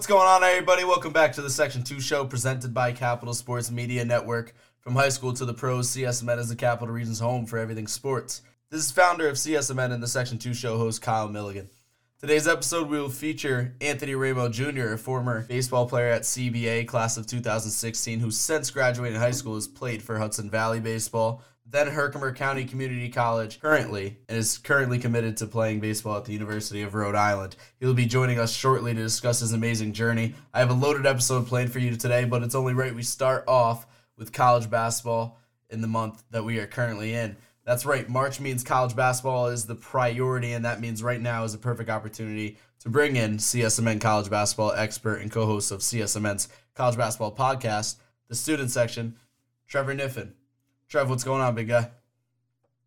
What's going on, everybody? Welcome back to the Section 2 show presented by Capital Sports Media Network. From high school to the pros, CSMN is the Capital Region's home for everything sports. This is founder of CSMN and the Section 2 show host Kyle Milligan. Today's episode, we will feature Anthony Raimo Jr., a former baseball player at CBA, class of 2016, who since graduating high school has played for Hudson Valley Baseball, then Herkimer County Community College currently, and is currently committed to playing baseball at the University of Rhode Island. He'll be joining us shortly to discuss his amazing journey. I have a loaded episode planned for you today, but it's only right we start off with college basketball in the month that we are currently in. That's right, March means college basketball is the priority, and that means right now is a perfect opportunity to bring in CSMN college basketball expert and co host of CSMN's college basketball podcast, the student section, Trevor Niffin. Trev, what's going on, big guy?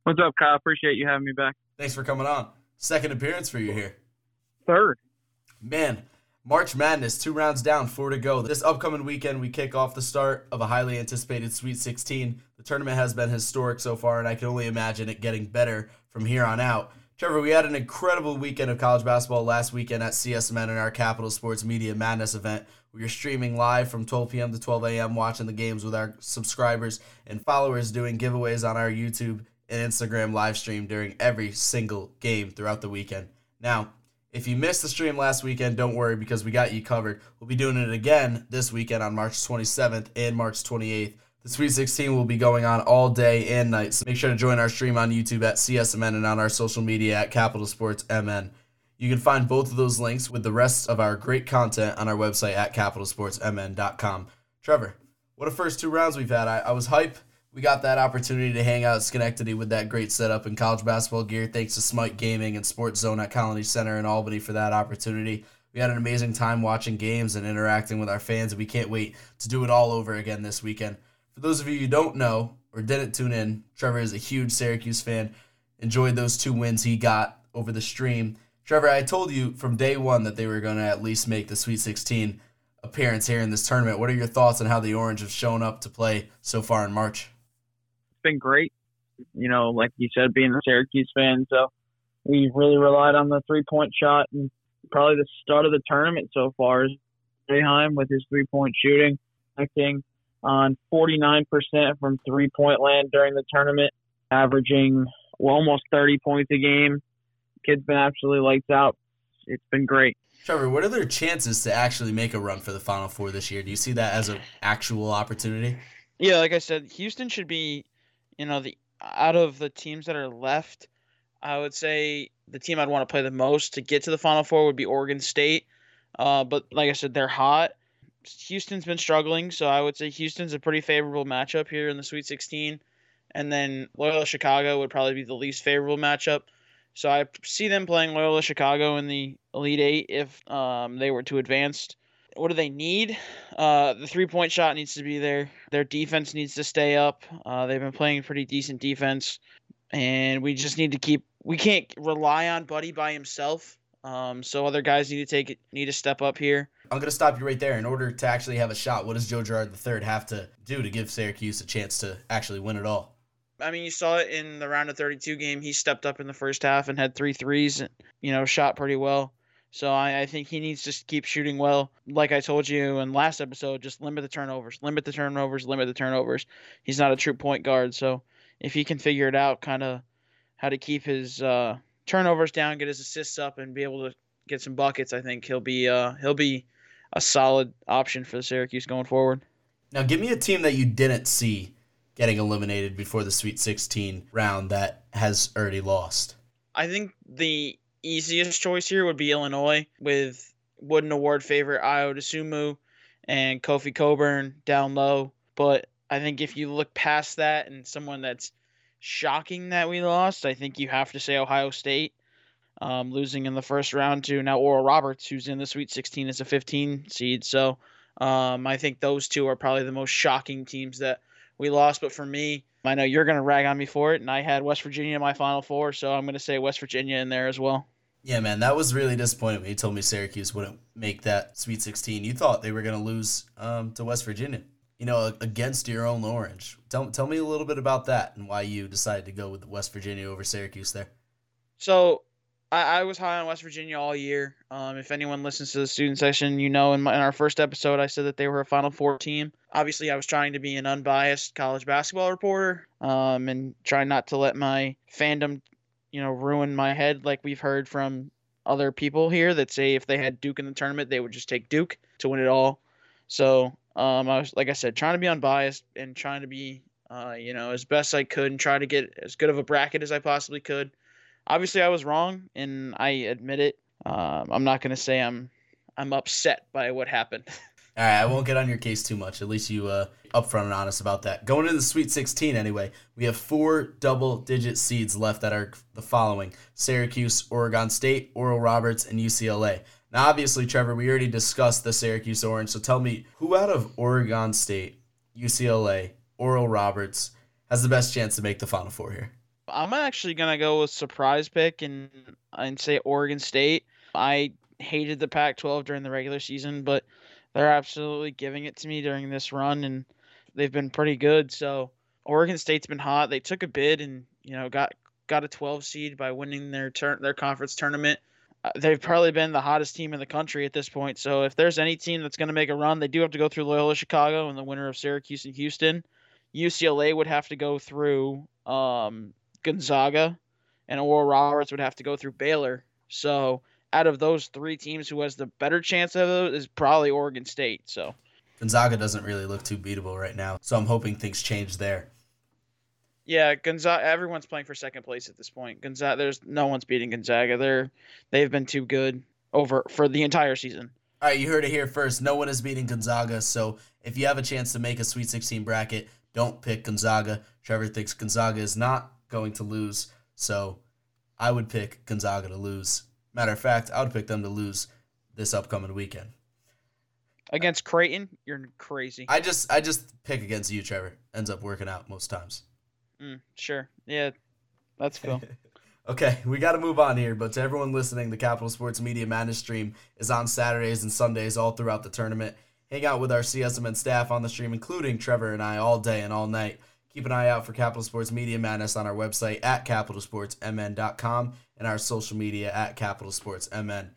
What's up, Kyle? Appreciate you having me back. Thanks for coming on. Second appearance for you here. Third. Man, March Madness, two rounds down, four to go. This upcoming weekend, we kick off the start of a highly anticipated Sweet 16. The tournament has been historic so far, and I can only imagine it getting better from here on out. Trevor, we had an incredible weekend of college basketball last weekend at CSMN in our Capital Sports Media Madness event. We are streaming live from 12 p.m. to 12 a.m., watching the games with our subscribers and followers, doing giveaways on our YouTube and Instagram live stream during every single game throughout the weekend. Now, if you missed the stream last weekend, don't worry because we got you covered. We'll be doing it again this weekend on March 27th and March 28th. The Sweet 16 will be going on all day and night, so make sure to join our stream on YouTube at CSMN and on our social media at Capital Sports MN. You can find both of those links with the rest of our great content on our website at capitalsportsmn.com. Trevor, what a first two rounds we've had. I, I was hype. We got that opportunity to hang out at Schenectady with that great setup in college basketball gear. Thanks to Smite Gaming and Sports Zone at Colony Center in Albany for that opportunity. We had an amazing time watching games and interacting with our fans, and we can't wait to do it all over again this weekend. For those of you who don't know or didn't tune in, Trevor is a huge Syracuse fan. Enjoyed those two wins he got over the stream. Trevor, I told you from day one that they were going to at least make the Sweet 16 appearance here in this tournament. What are your thoughts on how the Orange have shown up to play so far in March? It's been great. You know, like you said, being a Syracuse fan, so we really relied on the three point shot and probably the start of the tournament so far is Boeheim with his three point shooting. I think on 49% from three point land during the tournament, averaging well, almost 30 points a game. Kid's been absolutely lights out. It's been great. Trevor, what are their chances to actually make a run for the Final Four this year? Do you see that as an actual opportunity? Yeah, like I said, Houston should be, you know, the out of the teams that are left, I would say the team I'd want to play the most to get to the Final Four would be Oregon State. Uh, but like I said, they're hot. Houston's been struggling, so I would say Houston's a pretty favorable matchup here in the Sweet 16. And then Loyola Chicago would probably be the least favorable matchup. So I see them playing Loyola Chicago in the Elite Eight if um, they were to advance. What do they need? Uh, the three point shot needs to be there. Their defense needs to stay up. Uh, they've been playing pretty decent defense, and we just need to keep. We can't rely on Buddy by himself. Um, so other guys need to take it, need to step up here. I'm gonna stop you right there. In order to actually have a shot, what does Joe Girard III have to do to give Syracuse a chance to actually win it all? I mean, you saw it in the round of 32 game. He stepped up in the first half and had three threes, and, you know, shot pretty well. So I, I think he needs to keep shooting well. Like I told you in last episode, just limit the turnovers, limit the turnovers, limit the turnovers. He's not a true point guard, so if he can figure it out, kind of how to keep his uh, turnovers down, get his assists up, and be able to get some buckets, I think he'll be uh, he'll be a solid option for the Syracuse going forward. Now, give me a team that you didn't see getting eliminated before the Sweet 16 round that has already lost? I think the easiest choice here would be Illinois with Wooden Award favorite Ayo Dosunmu and Kofi Cockburn down low. But I think if you look past that and someone that's shocking that we lost, I think you have to say Ohio State. Um, losing in the first round to now Oral Roberts, who's in the Sweet 16 as a 15 seed. So um, I think those two are probably the most shocking teams that we lost. But for me, I know you're going to rag on me for it, and I had West Virginia in my Final Four, so I'm going to say West Virginia in there as well. Yeah, man, that was really disappointing when you told me Syracuse wouldn't make that Sweet 16. You thought they were going to lose um, to West Virginia, you know, against your own Orange. Tell, tell me a little bit about that and why you decided to go with West Virginia over Syracuse there. So I, I was high on West Virginia all year. Um, if anyone listens to the student section, you know, in, my, in our first episode, I said that they were a Final Four team. Obviously, I was trying to be an unbiased college basketball reporter um, and try not to let my fandom, you know, ruin my head like we've heard from other people here that say if they had Duke in the tournament, they would just take Duke to win it all. So um, I was, like I said, trying to be unbiased and trying to be, uh, you know, as best I could and try to get as good of a bracket as I possibly could obviously I was wrong, and I admit it. Um, I'm not gonna say I'm I'm upset by what happened. All right, I won't get on your case too much. At least you uh, upfront and honest about that. Going into the Sweet 16 anyway, we have four double-digit seeds left that are the following: Syracuse, Oregon State, Oral Roberts, and UCLA. Now, obviously, Trevor, we already discussed the Syracuse Orange. So tell me, who out of Oregon State, UCLA, Oral Roberts has the best chance to make the Final Four here? I'm actually gonna go with surprise pick and and say Oregon State. I hated the Pac-12 during the regular season, but they're absolutely giving it to me during this run, and they've been pretty good. So Oregon State's been hot. They took a bid and you know got got a 12 seed by winning their turn their conference tournament. Uh, they've probably been the hottest team in the country at this point. So if there's any team that's going to make a run, they do have to go through Loyola Chicago and the winner of Syracuse and Houston. UCLA would have to go through um, Gonzaga, and Oral Roberts would have to go through Baylor. So out of those three teams, who has the better chance of it is probably Oregon State. So Gonzaga doesn't really look too beatable right now. So I'm hoping things change there. Yeah, Gonzaga. Everyone's playing for second place at this point. Gonzaga. There's no one's beating Gonzaga. They're they've been too good over for the entire season. All right, you heard it here first. No one is beating Gonzaga. So if you have a chance to make a Sweet 16 bracket, don't pick Gonzaga. Trevor thinks Gonzaga is not going to lose. So I would pick Gonzaga to lose. Matter of fact, I would pick them to lose this upcoming weekend. Against Creighton, you're crazy. I just I just pick against you, Trevor. Ends up working out most times. Mm, sure. Yeah, that's cool. okay, we got to move on here. But to everyone listening, the Capital Sports Media Madness stream is on Saturdays and Sundays all throughout the tournament. Hang out with our CSMN staff on the stream, including Trevor and I, all day and all night. Keep an eye out for Capital Sports Media Madness on our website at capitalsportsmn.com and our social media at capitalsportsmn.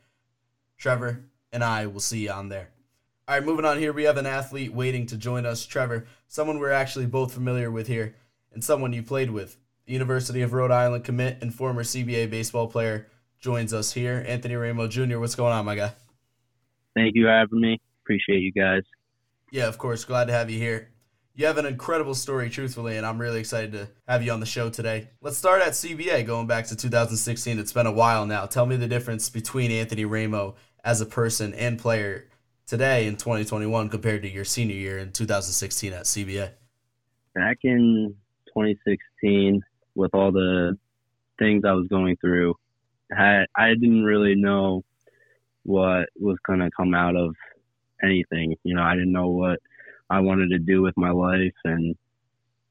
Trevor and I will see you on there. All right, moving on here, we have an athlete waiting to join us. Trevor, someone we're actually both familiar with here, and someone you played with. The University of Rhode Island commit and former CBA baseball player joins us here. Anthony Raimo Jr., what's going on, my guy? Thank you for having me. Appreciate you guys. Yeah, of course. Glad to have you here. You have an incredible story, truthfully, and I'm really excited to have you on the show today. Let's start at CBA, going back to 2016. It's been a while now. Tell me the difference between Anthony Raimo as a person and player today in 2021 compared to your senior year in 2016 at CBA. Back in 2016, with all the things I was going through, I, I didn't really know what was going to come out of anything. You know, I didn't know what – I wanted to do with my life, and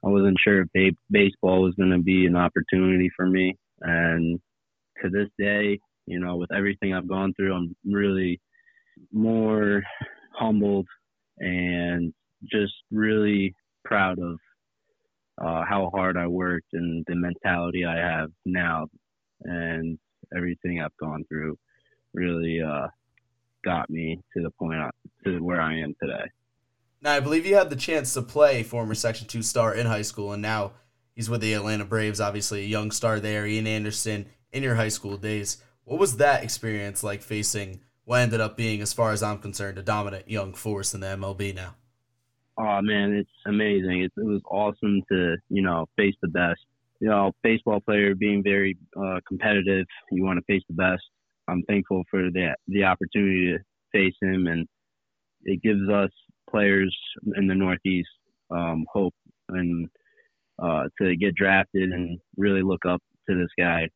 I wasn't sure if ba- baseball was going to be an opportunity for me. And to this day, you know, with everything I've gone through, I'm really more humbled and just really proud of uh, how hard I worked and the mentality I have now, and everything I've gone through really uh, got me to the point I, to where I am today. Now, I believe you had the chance to play former Section 2 star in high school, and now he's with the Atlanta Braves, obviously a young star there, Ian Anderson, in your high school days. What was that experience like facing what ended up being, as far as I'm concerned, a dominant young force in the MLB now? Oh, man, it's amazing. It, it was awesome to, you know, face the best. You know, baseball player being very uh, competitive, you want to face the best. I'm thankful for the, the opportunity to face him, and it gives us players in the Northeast um, hope and uh, to get drafted and really look up to this guy.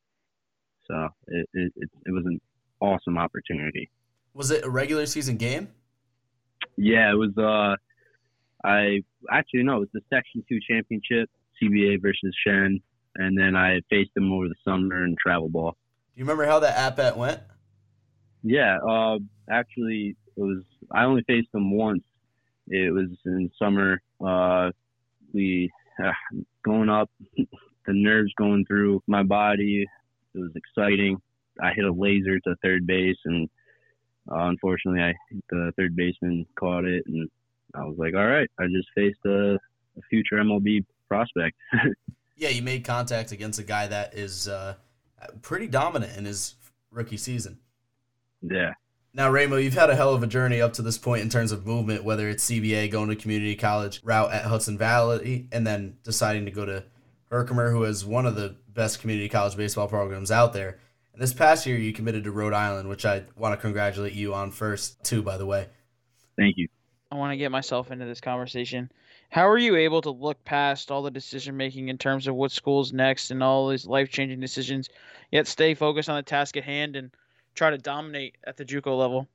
So it, it, it was an awesome opportunity. Was it a regular season game? Yeah, it was. Uh, I actually no, it was the Section Two championship, CBA versus Shen, and then I faced him over the summer in travel ball. Do you remember how that at bat went? Yeah, uh, actually, it was. I only faced him once, it was in summer. Uh, we uh, going up, the nerves going through my body. It was exciting. I hit a laser to third base, and uh, unfortunately, I the third baseman caught it, and I was like, all right, I just faced a, a future MLB prospect. yeah, you made contact against a guy that is uh, pretty dominant in his rookie season. Yeah. Now, Raimo, you've had a hell of a journey up to this point in terms of movement, whether it's CBA, going to community college route at Hudson Valley, and then deciding to go to Herkimer, who is one of the best community college baseball programs out there. And this past year, you committed to Rhode Island, which I want to congratulate you on first, too, by the way. Thank you. I want to get myself into this conversation. How are you able to look past all the decision making in terms of what school's next and all these life changing decisions, yet stay focused on the task at hand and try to dominate at the JUCO level?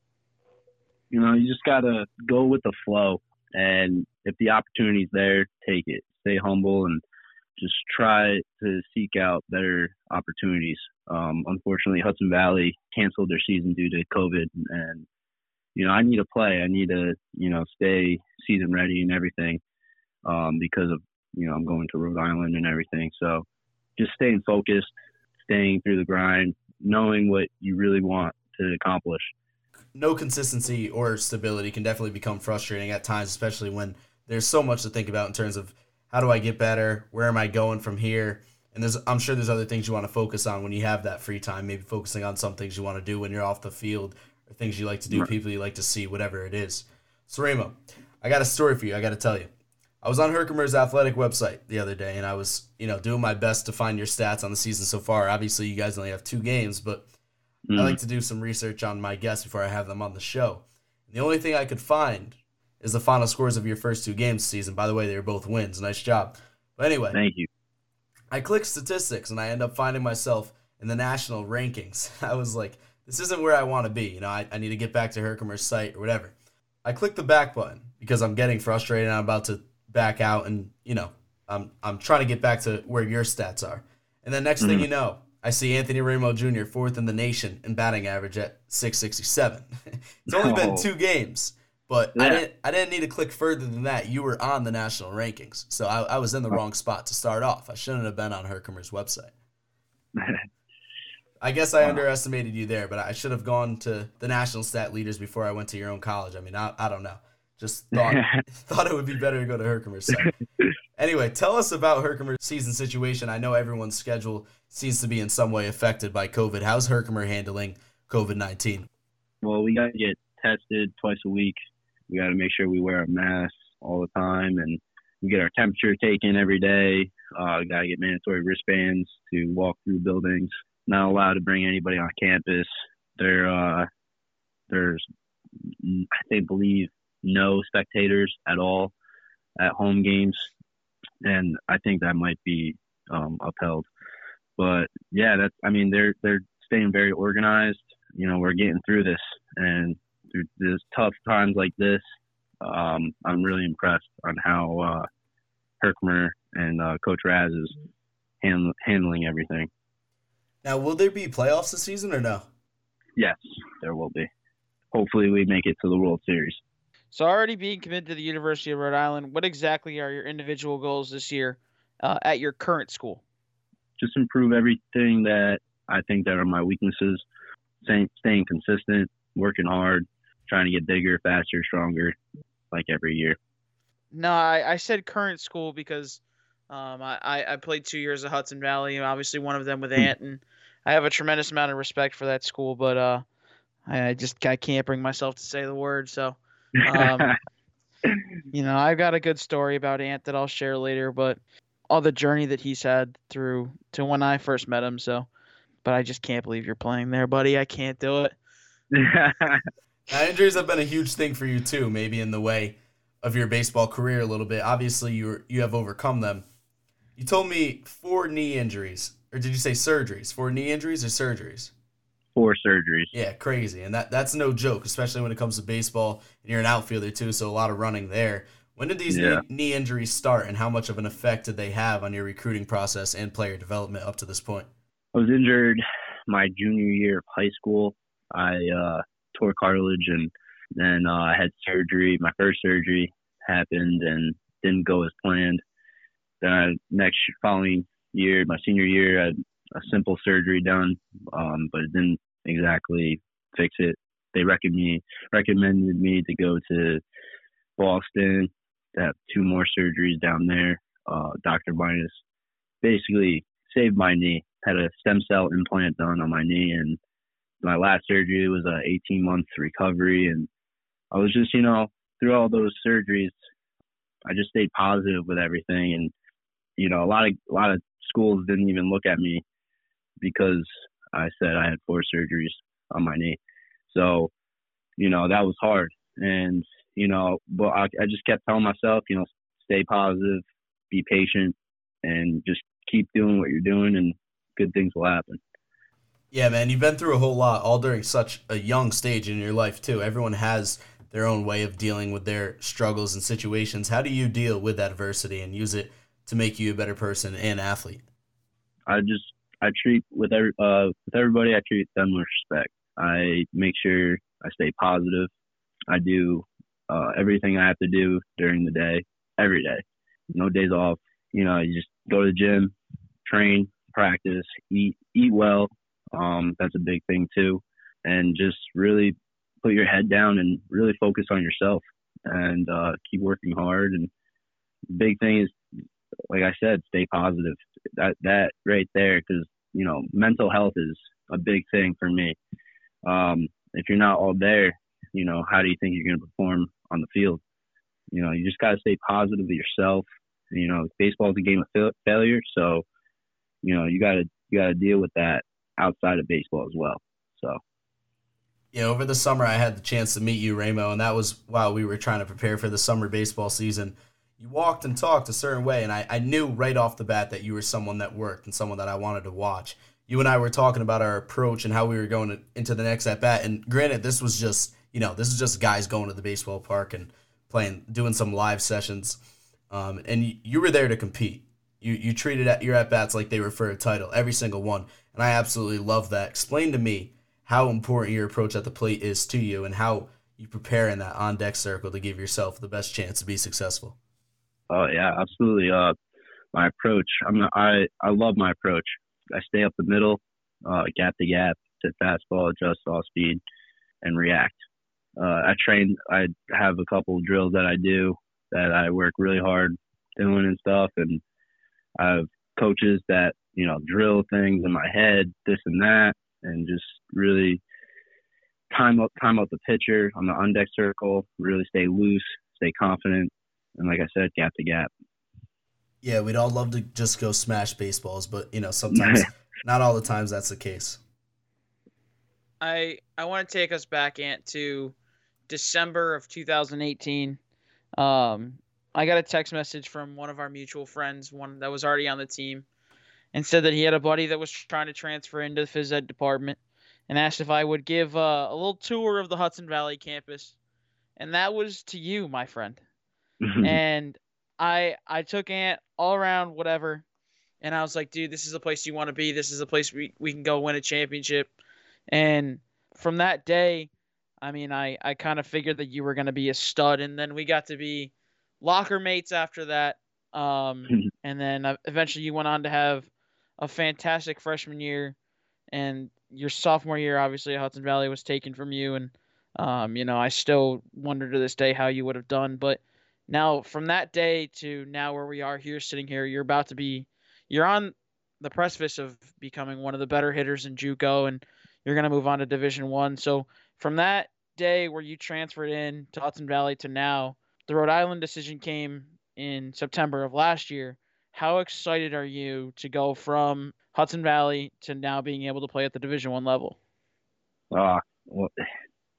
You know, you just gotta go with the flow, and if the opportunity's there, take it. Stay humble and just try to seek out better opportunities. Um, unfortunately, Hudson Valley canceled their season due to COVID, and you know, I need to play. I need to, you know, stay season ready and everything um, because of, you know, I'm going to Rhode Island and everything. So just staying focused, staying through the grind, knowing what you really want to accomplish. No consistency or stability can definitely become frustrating at times, especially when there's so much to think about in terms of how do I get better? Where am I going from here? And there's, I'm sure there's other things you want to focus on when you have that free time. Maybe focusing on some things you want to do when you're off the field, or things you like to do, right. people you like to see, whatever it is. So Raimo, I got a story for you. I got to tell you. I was on Herkimer's athletic website the other day, and I was, you know, doing my best to find your stats on the season so far. Obviously, you guys only have two games, but mm. I like to do some research on my guests before I have them on the show. And the only thing I could find is the final scores of your first two games season. By the way, they were both wins. Nice job. But anyway, thank you. I click statistics, and I end up finding myself in the national rankings. I was like, this isn't where I want to be. You know, I, I need to get back to Herkimer's site or whatever. I click the back button because I'm getting frustrated and I'm about to back out and, you know, I'm, I'm trying to get back to where your stats are. And then next mm-hmm. thing you know, I see Anthony Raimo Jr. fourth in the nation in batting average at 667. it's only oh. been two games, but yeah. I didn't I didn't need to click further than that. You were on the national rankings, so I, I was in the wrong spot to start off. I shouldn't have been on Herkimer's website. I guess I wow. underestimated you there, but I should have gone to the national stat leaders before I went to your own college. I mean, I, I don't know. Just thought thought it would be better to go to Herkimer's site. anyway, tell us about Herkimer's season situation. I know everyone's schedule seems to be in some way affected by COVID. How's Herkimer handling COVID nineteen? Well, we got to get tested twice a week. We got to make sure we wear a mask all the time, and we get our temperature taken every day. Uh, got to get mandatory wristbands to walk through buildings not allowed to bring anybody on campus. There, uh, there's, I think, believe no spectators at all at home games, and I think that might be um, upheld. But yeah, that's. I mean, they're they're staying very organized. You know, we're getting through this, and through this tough times like this, um, I'm really impressed on how uh, Herkimer and uh, Coach Raz is hand, handling everything. Now, will there be playoffs this season or no? Yes, there will be. Hopefully, we make it to the World Series. So, already being committed to the University of Rhode Island, what exactly are your individual goals this year uh, at your current school? Just improve everything that I think that are my weaknesses. Staying, staying consistent, working hard, trying to get bigger, faster, stronger, like every year. No, I, I said current school because um, I, I played two years at Hudson Valley, obviously one of them with hmm. Ant, and I have a tremendous amount of respect for that school, but uh, I just I can't bring myself to say the word. So, um, you know, I've got a good story about Ant that I'll share later, but all the journey that he's had through to when I first met him. So, but I just can't believe you're playing there, buddy. I can't do it. now, injuries have been a huge thing for you too, maybe in the way of your baseball career a little bit. Obviously, you you have overcome them. You told me four knee injuries or did you say surgeries? Four knee injuries or surgeries? Four surgeries. Yeah, crazy, and that that's no joke, especially when it comes to baseball. And you're an outfielder too, so a lot of running there. When did these yeah. knee, knee injuries start, and how much of an effect did they have on your recruiting process and player development up to this point? I was injured my junior year of high school. I uh, tore cartilage, and then uh, I had surgery. My first surgery happened and didn't go as planned. Then I, next following year, my senior year, I had a simple surgery done, um, but it didn't exactly fix it. They recommended me recommended me to go to Boston to have two more surgeries down there. Uh, Dr. Minas basically saved my knee. Had a stem cell implant done on my knee, and my last surgery was a 18 month recovery. And I was just, you know, through all those surgeries, I just stayed positive with everything. And you know, a lot of a lot of schools didn't even look at me because I said I had four surgeries on my knee. So, you know, that was hard. And, you know, but I, I just kept telling myself, you know, stay positive, be patient, and just keep doing what you're doing, and good things will happen. Yeah, man, you've been through a whole lot all during such a young stage in your life, too. Everyone has their own way of dealing with their struggles and situations. How do you deal with adversity and use it to make you a better person and athlete? I just I treat with every uh with everybody I treat them with respect. I make sure I stay positive. I do uh, everything I have to do during the day, every day. No days off. You know, you just go to the gym, train, practice, eat eat well. Um, that's a big thing too, and just really put your head down and really focus on yourself and uh, keep working hard. And big thing is like I said, stay positive. That that right there, because you know, mental health is a big thing for me. Um, if you're not all there, you know, how do you think you're going to perform on the field? You know, you just got to stay positive with yourself. You know, baseball is a game of failure, so you know you got to you got to deal with that outside of baseball as well. So. Yeah, over the summer I had the chance to meet you, Raimo, and that was while we were trying to prepare for the summer baseball season you walked and talked a certain way, and I, I knew right off the bat that you were someone that worked and someone that I wanted to watch. You and I were talking about our approach and how we were going to, into the next at bat. And granted, this was just you know this is just guys going to the baseball park and playing, doing some live sessions, um, and you, you were there to compete. You you treated at, your at bats like they were for a title, every single one, and I absolutely love that. Explain to me how important your approach at the plate is to you, and how you prepare in that on deck circle to give yourself the best chance to be successful. Oh yeah, absolutely. Uh, my approach. I'm I I love my approach. I stay up the middle, uh, gap to gap, to fastball, adjust all speed, and react. Uh, I train. I have a couple drills that I do that I work really hard doing and stuff, and I have coaches that you know drill things in my head, this and that, and just really time up time up the pitcher on the on deck circle. Really stay loose, stay confident, and like I said, gap to gap. Yeah, we'd all love to just go smash baseballs, but you know, sometimes not all the times that's the case. I I want to take us back, Ant, to December of 2018. Um, I got a text message from one of our mutual friends, one that was already on the team, and said that he had a buddy that was trying to transfer into the phys ed department, and asked if I would give uh, a little tour of the Hudson Valley campus, and that was to you, my friend. and I I took Ant all around whatever, and I was like, dude, this is the place you want to be. This is the place we we can go win a championship. And from that day, I mean, I I kind of figured that you were gonna be a stud, and then we got to be locker mates after that. Um, and then eventually you went on to have a fantastic freshman year, and your sophomore year, obviously, Hudson Valley was taken from you, and um, you know, I still wonder to this day how you would have done, but now, from that day to now where we are here, sitting here, you're about to be, you're on the precipice of becoming one of the better hitters in JUCO, and you're going to move on to Division One. So, from that day where you transferred in to Hudson Valley to now, the Rhode Island decision came in September of last year. How excited are you to go from Hudson Valley to now being able to play at the Division One level? Ah, uh, well,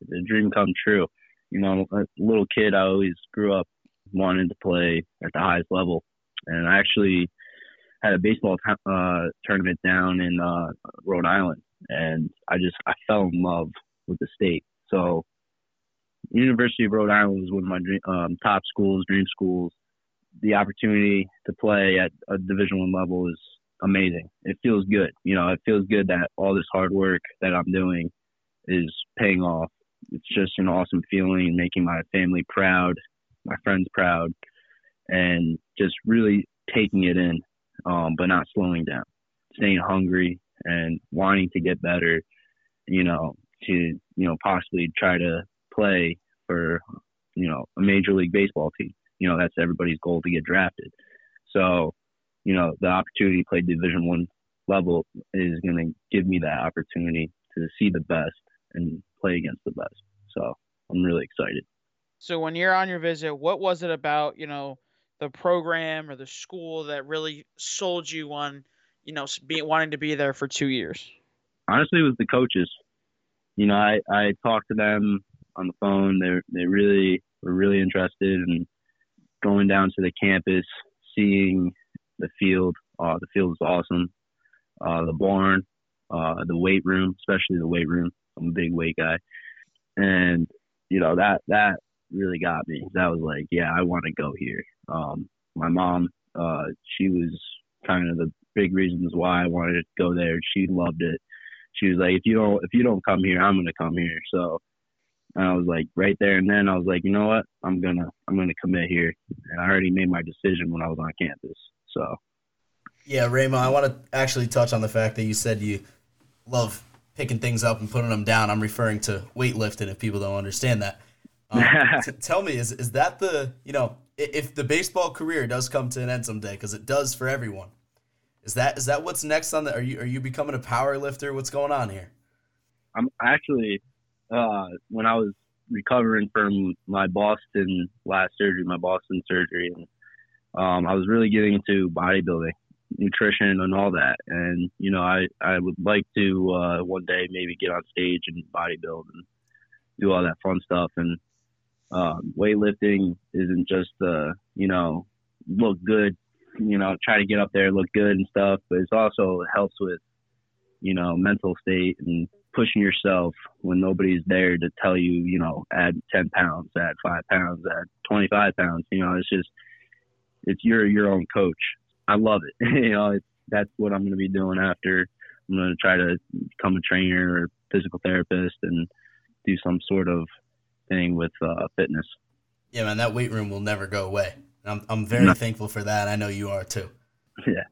the dream come true. You know, a little kid, I always grew up wanted to play at the highest level. And I actually had a baseball uh, tournament down in uh, Rhode Island, and I just I fell in love with the state. So, University of Rhode Island was one of my dream, um, top schools, dream schools. The opportunity to play at a Division One level is amazing. It feels good. You know, it feels good that all this hard work that I'm doing is paying off. It's just an awesome feeling, making my family proud, my friends proud, and just really taking it in, um, but not slowing down, staying hungry, and wanting to get better, you know, to you know possibly try to play for you know a major league baseball team. You know, that's everybody's goal to get drafted. So, you know, the opportunity to play Division One level is going to give me that opportunity to see the best and play against the best. So I'm really excited. So when you're on your visit, what was it about, you know, the program or the school that really sold you on, you know, being wanting to be there for two years? Honestly, it was the coaches. You know, I I talked to them on the phone. They they really were really interested in going down to the campus, seeing the field. Uh, the field is awesome. Uh, the barn, uh, the weight room, especially the weight room. I'm a big weight guy, and you know that that really got me. That was like, yeah, I want to go here. Um, my mom, uh, she was kind of the big reasons why I wanted to go there. She loved it. She was like, if you don't if you don't come here, I'm gonna come here. So and I was like right there and then I was like, you know what? I'm gonna I'm gonna commit here. And I already made my decision when I was on campus. So Yeah, Raymond, I want to actually touch on the fact that you said you love picking things up and putting them down. I'm referring to weightlifting if people don't understand that. Um, t- tell me, is is that the you know if the baseball career does come to an end someday, because it does for everyone, is that is that what's next on the? Are you are you becoming a power lifter? What's going on here? I'm actually uh, when I was recovering from my Boston last surgery, my Boston surgery, and um, I was really getting into bodybuilding, nutrition, and all that. And you know, I I would like to uh, one day maybe get on stage and bodybuild and do all that fun stuff. And um, weightlifting isn't just uh, you know look good, you know, try to get up there, look good and stuff, but it's also helps with you know mental state and pushing yourself when nobody's there to tell you, you know, add 10 pounds, add five pounds, add 25 pounds. You know, it's just, it's your your own coach. I love it. you know, it's, that's what I'm going to be doing after. I'm going to try to become a trainer or physical therapist and do some sort of thing with uh, fitness. Yeah, man, that weight room will never go away. I'm I'm very no. thankful for that. I know you are too. Yeah.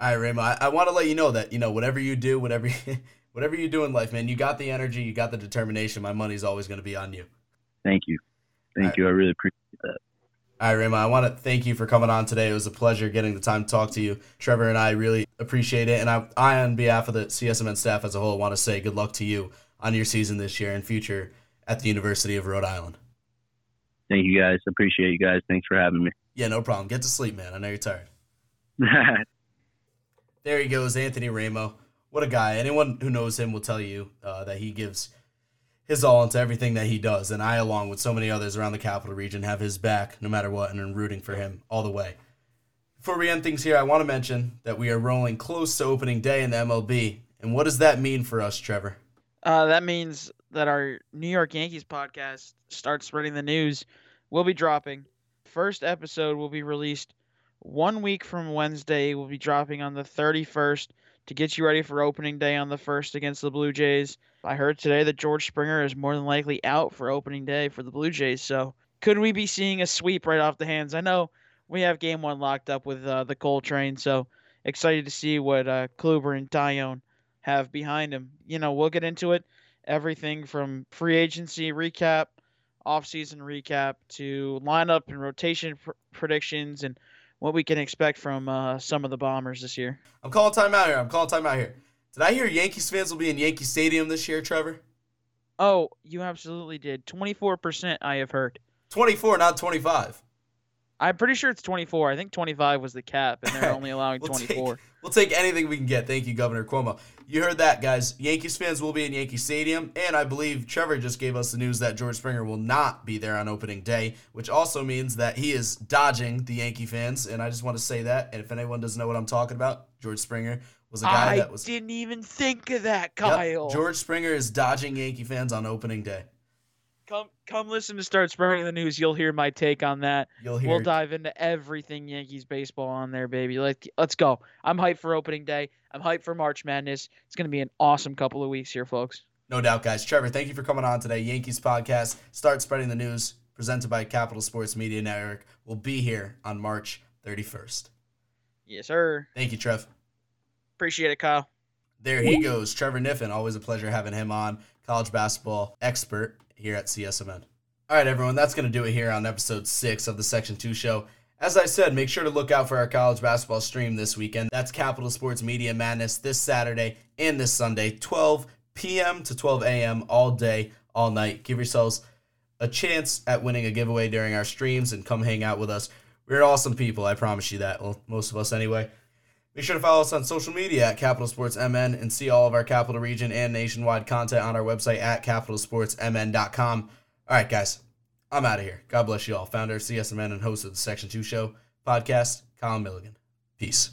All right, Raymond. I, I want to let you know that you know whatever you do, whatever you, whatever you do in life, man, you got the energy, you got the determination. My money's always going to be on you. Thank you. Thank right. you. I really appreciate that. All right, Raymond, I want to thank you for coming on today. It was a pleasure getting the time to talk to you. Trevor and I really appreciate it. And I, I on behalf of the CSMN staff as a whole, want to say good luck to you on your season this year and future at the University of Rhode Island. Thank you, guys. Appreciate you guys. Thanks for having me. Yeah, no problem. Get to sleep, man. I know you're tired. there he goes, Anthony Raimo what a guy. Anyone who knows him will tell you uh, that he gives his all into everything that he does. And I, along with so many others around the capital region, have his back no matter what and are rooting for him all the way. Before we end things here, I want to mention that we are rolling close to opening day in the MLB. And what does that mean for us, Trevor? Uh, that means that our New York Yankees podcast starts spreading the news. We'll be dropping. First episode will be released one week from Wednesday. We'll be dropping on the 31st to get you ready for opening day on the first against the Blue Jays. I heard today that George Springer is more than likely out for opening day for the Blue Jays. So could we be seeing a sweep right off the hands? I know we have game one locked up with uh, the Coltrane, so excited to see what uh, Kluber and Taillon have behind him. You know, we'll get into it. Everything from free agency recap, offseason recap, to lineup and rotation pr- predictions and what we can expect from uh, some of the Bombers this year. I'm calling time out here. I'm calling time out here. Did I hear Yankees fans will be in Yankee Stadium this year, Trevor? Oh, you absolutely did. 24% I have heard. 24, not 25. I'm pretty sure it's 24. I think 25 was the cap, and they're only allowing we'll 24. Take, we'll take anything we can get. Thank you, Governor Cuomo. You heard that, guys. Yankees fans will be in Yankee Stadium, and I believe Trevor just gave us the news that George Springer will not be there on opening day, which also means that he is dodging the Yankee fans. And I just want to say that. And if anyone doesn't know what I'm talking about, George Springer was a guy I that was. didn't even think of that, Kyle. Yep, George Springer is dodging Yankee fans on opening day come come listen to start spreading the news. You'll hear my take on that. You'll hear. We'll dive into everything Yankees baseball on there, baby. Like let's go. I'm hyped for opening day. I'm hyped for March Madness. It's gonna be an awesome couple of weeks here, folks. No doubt, guys. Trevor, thank you for coming on today. Yankees podcast. Start spreading the news. Presented by Capital Sports Media Network. Will be here on March 31st. Yes, sir. Thank you, Trev. Appreciate it, Kyle. There he goes, Trevor Niffin. Always a pleasure having him on, college basketball expert here at CSMN. All right, everyone, that's going to do it here on episode six of the Section 2 show. As I said, make sure to look out for our college basketball stream this weekend. That's Capital Sports Media Madness this Saturday and this Sunday, 12 p.m. to 12 a.m. all day, all night. Give yourselves a chance at winning a giveaway during our streams and come hang out with us. We're awesome people, I promise you that. Well, most of us anyway. Make sure to follow us on social media at Capital Sports MN and see all of our Capital Region and nationwide content on our website at capitalsportsmn.com. All right, guys, I'm out of here. God bless you all. Founder of CSMN and host of the Section 2 Show podcast, Colin Milligan. Peace.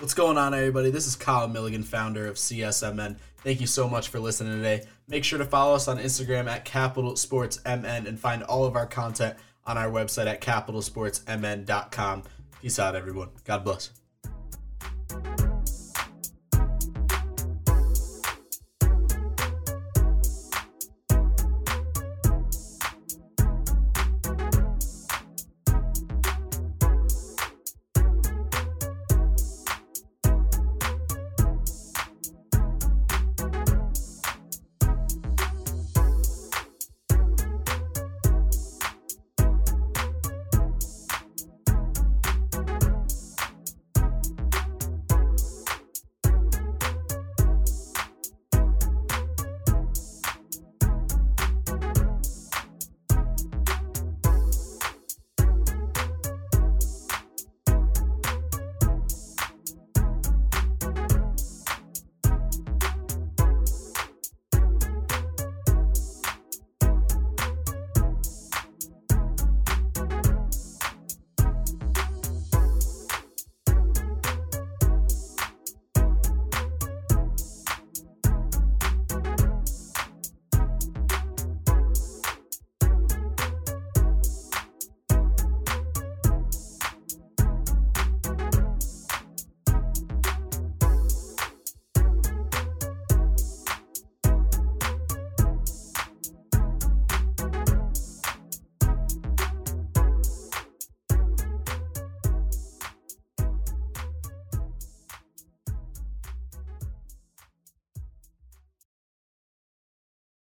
What's going on, everybody? This is Kyle Milligan, founder of CSMN. Thank you so much for listening today. Make sure to follow us on Instagram at Capital Sports MN and find all of our content on our website at capitalsportsmn.com. Peace out, everyone. God bless.